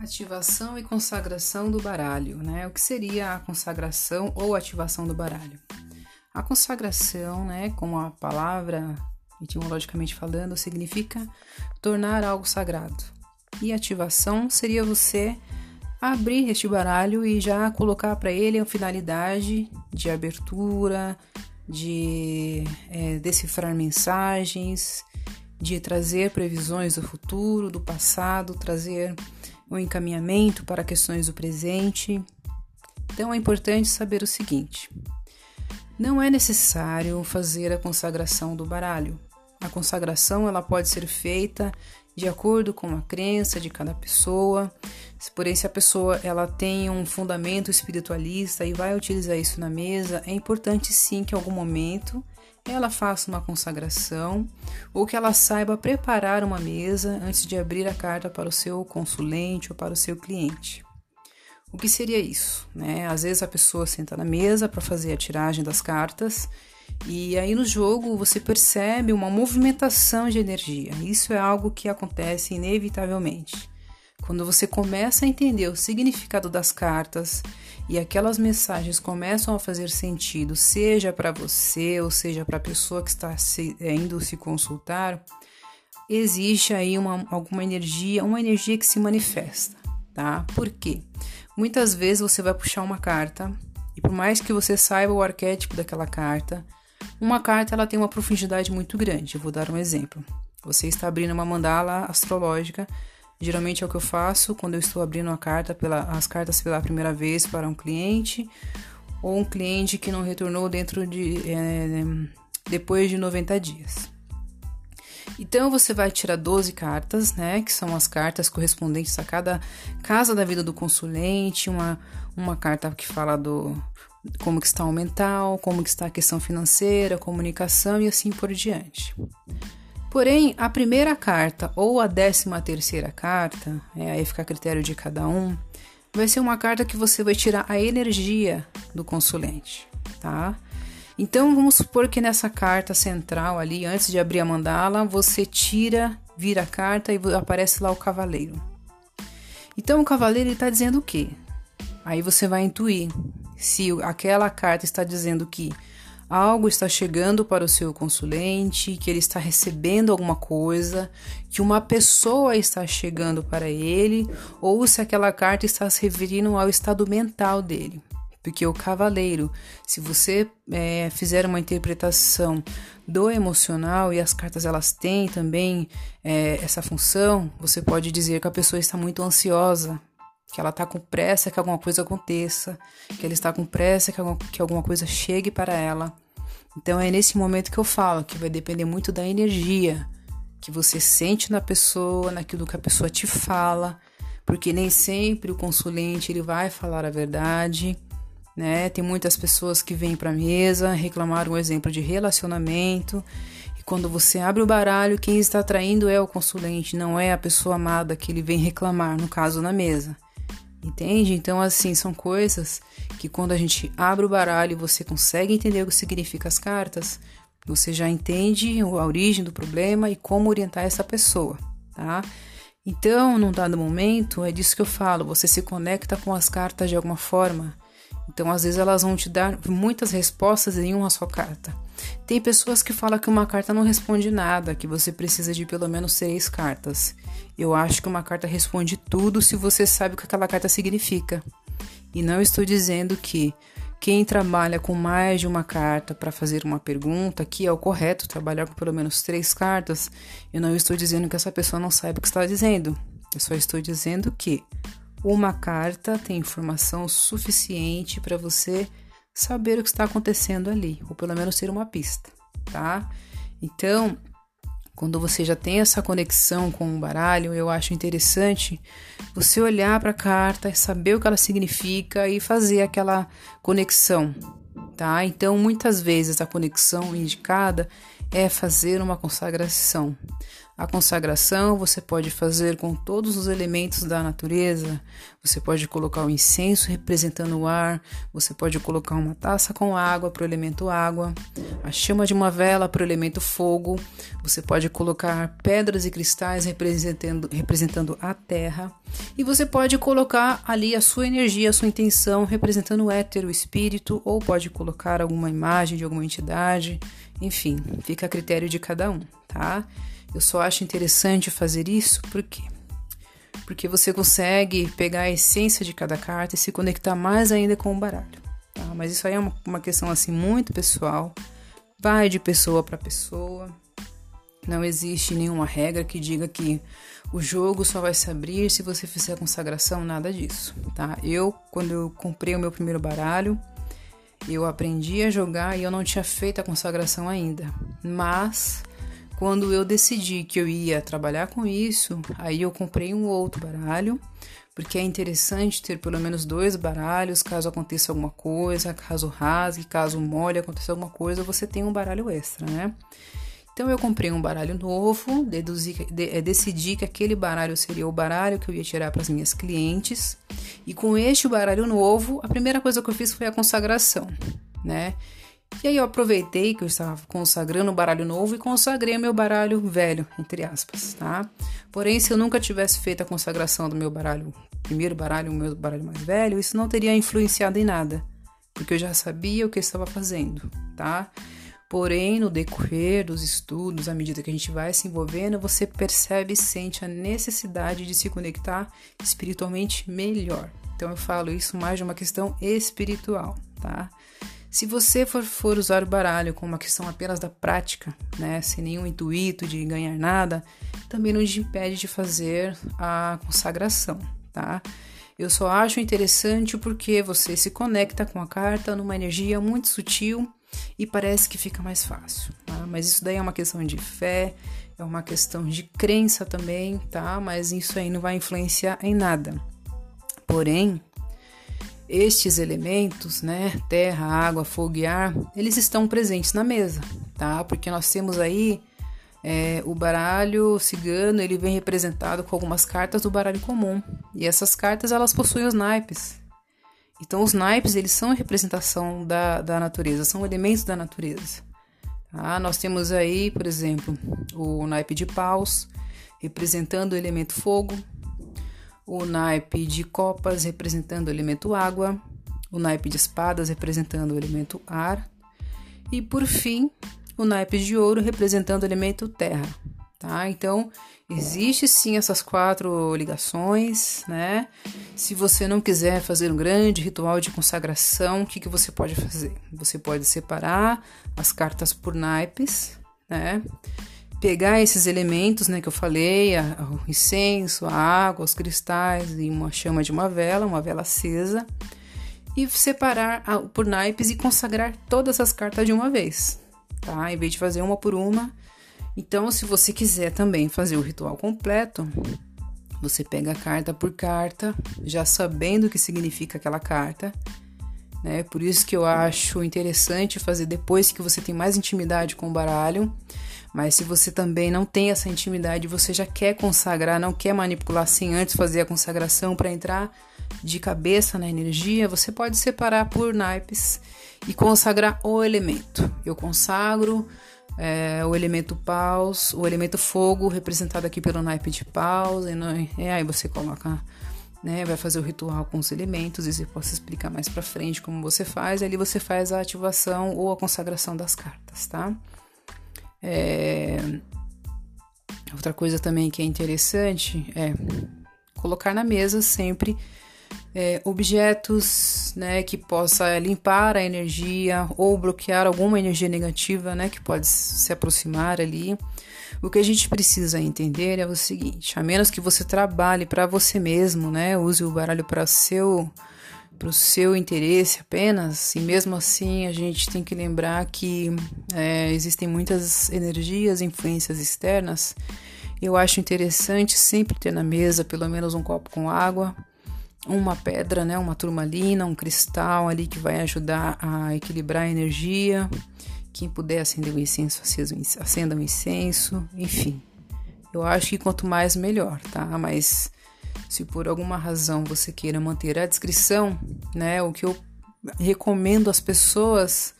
Ativação e consagração do baralho, né? O que seria a consagração ou ativação do baralho? A consagração, né, como a palavra etimologicamente falando, significa tornar algo sagrado. E ativação seria você abrir este baralho e já colocar para ele a finalidade de abertura, de é, decifrar mensagens, de trazer previsões do futuro, do passado, trazer um encaminhamento para questões do presente. Então é importante saber o seguinte: não é necessário fazer a consagração do baralho. A consagração ela pode ser feita de acordo com a crença de cada pessoa. Porém, se a pessoa ela tem um fundamento espiritualista e vai utilizar isso na mesa, é importante sim que em algum momento ela faça uma consagração ou que ela saiba preparar uma mesa antes de abrir a carta para o seu consulente ou para o seu cliente. O que seria isso? Né? Às vezes a pessoa senta na mesa para fazer a tiragem das cartas e aí no jogo você percebe uma movimentação de energia. Isso é algo que acontece inevitavelmente. Quando você começa a entender o significado das cartas e aquelas mensagens começam a fazer sentido, seja para você ou seja para a pessoa que está se, é, indo se consultar, existe aí uma, alguma energia, uma energia que se manifesta, tá? Por quê? Muitas vezes você vai puxar uma carta e por mais que você saiba o arquétipo daquela carta, uma carta ela tem uma profundidade muito grande. Eu vou dar um exemplo. Você está abrindo uma mandala astrológica. Geralmente é o que eu faço quando eu estou abrindo carta pela, as cartas pela primeira vez para um cliente ou um cliente que não retornou dentro de é, depois de 90 dias. Então você vai tirar 12 cartas, né, que são as cartas correspondentes a cada casa da vida do consulente, uma, uma carta que fala do como que está o mental, como que está a questão financeira, comunicação e assim por diante. Porém, a primeira carta ou a décima terceira carta, é, aí fica a critério de cada um, vai ser uma carta que você vai tirar a energia do consulente, tá? Então, vamos supor que nessa carta central ali, antes de abrir a mandala, você tira, vira a carta e aparece lá o cavaleiro. Então, o cavaleiro está dizendo o quê? Aí você vai intuir se aquela carta está dizendo que algo está chegando para o seu consulente, que ele está recebendo alguma coisa, que uma pessoa está chegando para ele, ou se aquela carta está se referindo ao estado mental dele. Porque o cavaleiro, se você é, fizer uma interpretação do emocional e as cartas elas têm também é, essa função, você pode dizer que a pessoa está muito ansiosa, que ela está com pressa que alguma coisa aconteça, que ela está com pressa que alguma, que alguma coisa chegue para ela. Então é nesse momento que eu falo que vai depender muito da energia que você sente na pessoa, naquilo que a pessoa te fala, porque nem sempre o consulente ele vai falar a verdade, né? Tem muitas pessoas que vêm para a mesa reclamar um exemplo de relacionamento e quando você abre o baralho, quem está traindo é o consulente, não é a pessoa amada que ele vem reclamar, no caso na mesa. Entende? Então, assim, são coisas que quando a gente abre o baralho e você consegue entender o que significa as cartas, você já entende a origem do problema e como orientar essa pessoa, tá? Então, num dado momento, é disso que eu falo, você se conecta com as cartas de alguma forma. Então, às vezes, elas vão te dar muitas respostas em uma só carta. Tem pessoas que falam que uma carta não responde nada, que você precisa de pelo menos seis cartas. Eu acho que uma carta responde tudo se você sabe o que aquela carta significa. E não estou dizendo que quem trabalha com mais de uma carta para fazer uma pergunta, que é o correto, trabalhar com pelo menos três cartas, eu não estou dizendo que essa pessoa não saiba o que está dizendo. Eu só estou dizendo que uma carta tem informação suficiente para você saber o que está acontecendo ali, ou pelo menos ter uma pista, tá? Então, quando você já tem essa conexão com o baralho, eu acho interessante você olhar para a carta, saber o que ela significa e fazer aquela conexão, tá? Então, muitas vezes a conexão indicada é fazer uma consagração. A consagração você pode fazer com todos os elementos da natureza. Você pode colocar o incenso representando o ar, você pode colocar uma taça com água para o elemento água, a chama de uma vela para o elemento fogo. Você pode colocar pedras e cristais representando, representando a terra. E você pode colocar ali a sua energia, a sua intenção representando o éter, o espírito, ou pode colocar alguma imagem de alguma entidade. Enfim, fica a critério de cada um, tá? Eu só acho interessante fazer isso porque porque você consegue pegar a essência de cada carta e se conectar mais ainda com o baralho. Tá? Mas isso aí é uma, uma questão assim muito pessoal, vai de pessoa para pessoa. Não existe nenhuma regra que diga que o jogo só vai se abrir se você fizer a consagração, nada disso, tá? Eu, quando eu comprei o meu primeiro baralho, eu aprendi a jogar e eu não tinha feito a consagração ainda. Mas quando eu decidi que eu ia trabalhar com isso, aí eu comprei um outro baralho, porque é interessante ter pelo menos dois baralhos, caso aconteça alguma coisa, caso rasgue, caso molhe, aconteça alguma coisa, você tem um baralho extra, né? Então eu comprei um baralho novo, deduzi, de, é, decidi que aquele baralho seria o baralho que eu ia tirar para as minhas clientes. E com este baralho novo, a primeira coisa que eu fiz foi a consagração, né? E aí eu aproveitei que eu estava consagrando o baralho novo e consagrei o meu baralho velho, entre aspas, tá? Porém, se eu nunca tivesse feito a consagração do meu baralho, primeiro baralho, o meu baralho mais velho, isso não teria influenciado em nada, porque eu já sabia o que eu estava fazendo, tá? Porém, no decorrer dos estudos, à medida que a gente vai se envolvendo, você percebe e sente a necessidade de se conectar espiritualmente melhor. Então, eu falo isso mais de uma questão espiritual, tá? Se você for, for usar o baralho como uma questão apenas da prática, né, sem nenhum intuito de ganhar nada, também não te impede de fazer a consagração, tá? Eu só acho interessante porque você se conecta com a carta numa energia muito sutil e parece que fica mais fácil, tá? Mas isso daí é uma questão de fé, é uma questão de crença também, tá? Mas isso aí não vai influenciar em nada. Porém, estes elementos, né, terra, água, fogo e ar, eles estão presentes na mesa, tá? Porque nós temos aí é, o baralho cigano, ele vem representado com algumas cartas do baralho comum. E essas cartas, elas possuem os naipes. Então, os naipes, eles são a representação da, da natureza, são elementos da natureza. Tá? Nós temos aí, por exemplo, o naipe de paus, representando o elemento fogo, o naipe de copas representando o elemento água, o naipe de espadas representando o elemento ar e por fim o naipe de ouro representando o elemento terra. Tá? Então existe sim essas quatro ligações, né? Se você não quiser fazer um grande ritual de consagração, o que, que você pode fazer? Você pode separar as cartas por naipes, né? Pegar esses elementos né, que eu falei, a, o incenso, a água, os cristais e uma chama de uma vela, uma vela acesa, e separar a, por naipes e consagrar todas as cartas de uma vez, tá? Em vez de fazer uma por uma. Então, se você quiser também fazer o ritual completo, você pega carta por carta, já sabendo o que significa aquela carta, né? Por isso que eu acho interessante fazer depois que você tem mais intimidade com o baralho mas se você também não tem essa intimidade, você já quer consagrar, não quer manipular sem antes fazer a consagração para entrar de cabeça na energia, você pode separar por naipes e consagrar o elemento. Eu consagro é, o elemento paus, o elemento fogo, representado aqui pelo naipe de paus, e, não, e aí você coloca né, vai fazer o ritual com os elementos, e eu posso explicar mais para frente como você faz, ali você faz a ativação ou a consagração das cartas, tá? É... Outra coisa também que é interessante é colocar na mesa sempre é, objetos né, que possa limpar a energia ou bloquear alguma energia negativa né, que pode se aproximar ali. O que a gente precisa entender é o seguinte: a menos que você trabalhe para você mesmo, né, use o baralho para seu para o seu interesse apenas, e mesmo assim a gente tem que lembrar que é, existem muitas energias, influências externas. Eu acho interessante sempre ter na mesa pelo menos um copo com água, uma pedra, né, uma turmalina, um cristal ali que vai ajudar a equilibrar a energia. Quem puder acender o incenso, acenda um incenso, enfim. Eu acho que quanto mais melhor, tá? Mas se por alguma razão você queira manter a descrição, né, o que eu recomendo às pessoas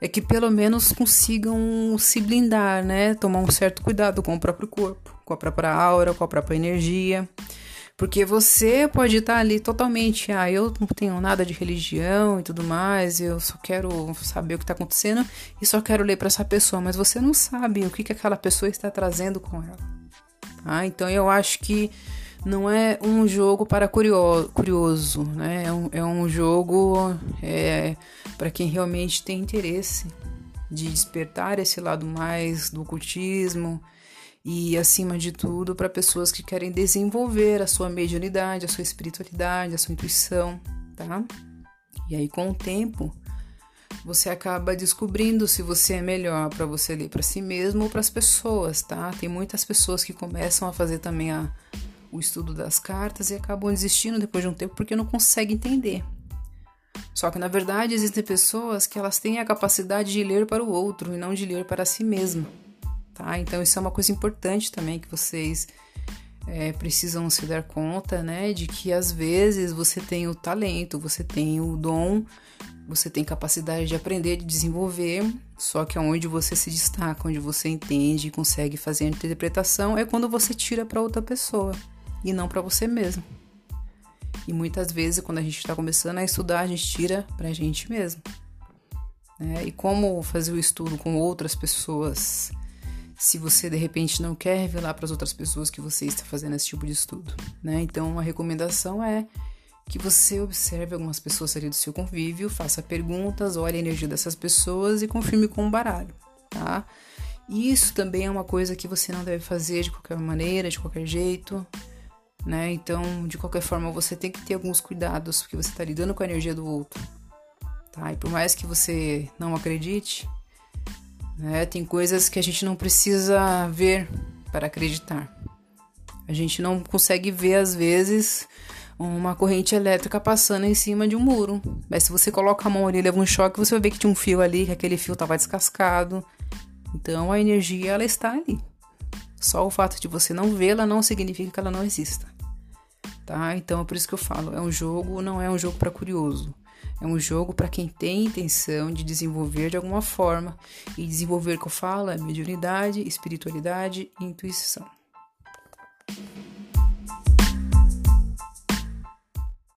é que pelo menos consigam se blindar, né? Tomar um certo cuidado com o próprio corpo, com a própria aura, com a própria energia. Porque você pode estar ali totalmente, ah, eu não tenho nada de religião e tudo mais, eu só quero saber o que está acontecendo e só quero ler para essa pessoa, mas você não sabe o que, que aquela pessoa está trazendo com ela. Tá? Então eu acho que não é um jogo para curioso, curioso né? É um, é um jogo é, para quem realmente tem interesse de despertar esse lado mais do ocultismo e, acima de tudo, para pessoas que querem desenvolver a sua mediunidade, a sua espiritualidade, a sua intuição, tá? E aí, com o tempo, você acaba descobrindo se você é melhor para você ler para si mesmo ou para as pessoas, tá? Tem muitas pessoas que começam a fazer também a, o estudo das cartas e acabam desistindo depois de um tempo porque não conseguem entender. Só que na verdade existem pessoas que elas têm a capacidade de ler para o outro e não de ler para si mesma, tá? Então isso é uma coisa importante também que vocês é, precisam se dar conta, né? De que às vezes você tem o talento, você tem o dom, você tem capacidade de aprender, de desenvolver, só que onde você se destaca, onde você entende e consegue fazer a interpretação é quando você tira para outra pessoa e não para você mesmo. E muitas vezes, quando a gente está começando a estudar, a gente tira para a gente mesmo. Né? E como fazer o estudo com outras pessoas se você de repente não quer revelar para as outras pessoas que você está fazendo esse tipo de estudo? Né? Então, a recomendação é que você observe algumas pessoas ali do seu convívio, faça perguntas, olhe a energia dessas pessoas e confirme com o baralho, tá? Isso também é uma coisa que você não deve fazer de qualquer maneira, de qualquer jeito né? Então, de qualquer forma, você tem que ter alguns cuidados, porque você está lidando com a energia do outro, tá? E por mais que você não acredite, né? Tem coisas que a gente não precisa ver para acreditar. A gente não consegue ver, às vezes, uma corrente elétrica passando em cima de um muro. Mas se você coloca a mão ali e leva um choque, você vai ver que tinha um fio ali, que aquele fio estava descascado. Então a energia ela está ali. Só o fato de você não vê-la não significa que ela não exista. Tá? Então é por isso que eu falo, é um jogo, não é um jogo para curioso. É um jogo para quem tem intenção de desenvolver de alguma forma. E desenvolver que eu falo é mediunidade, espiritualidade e intuição.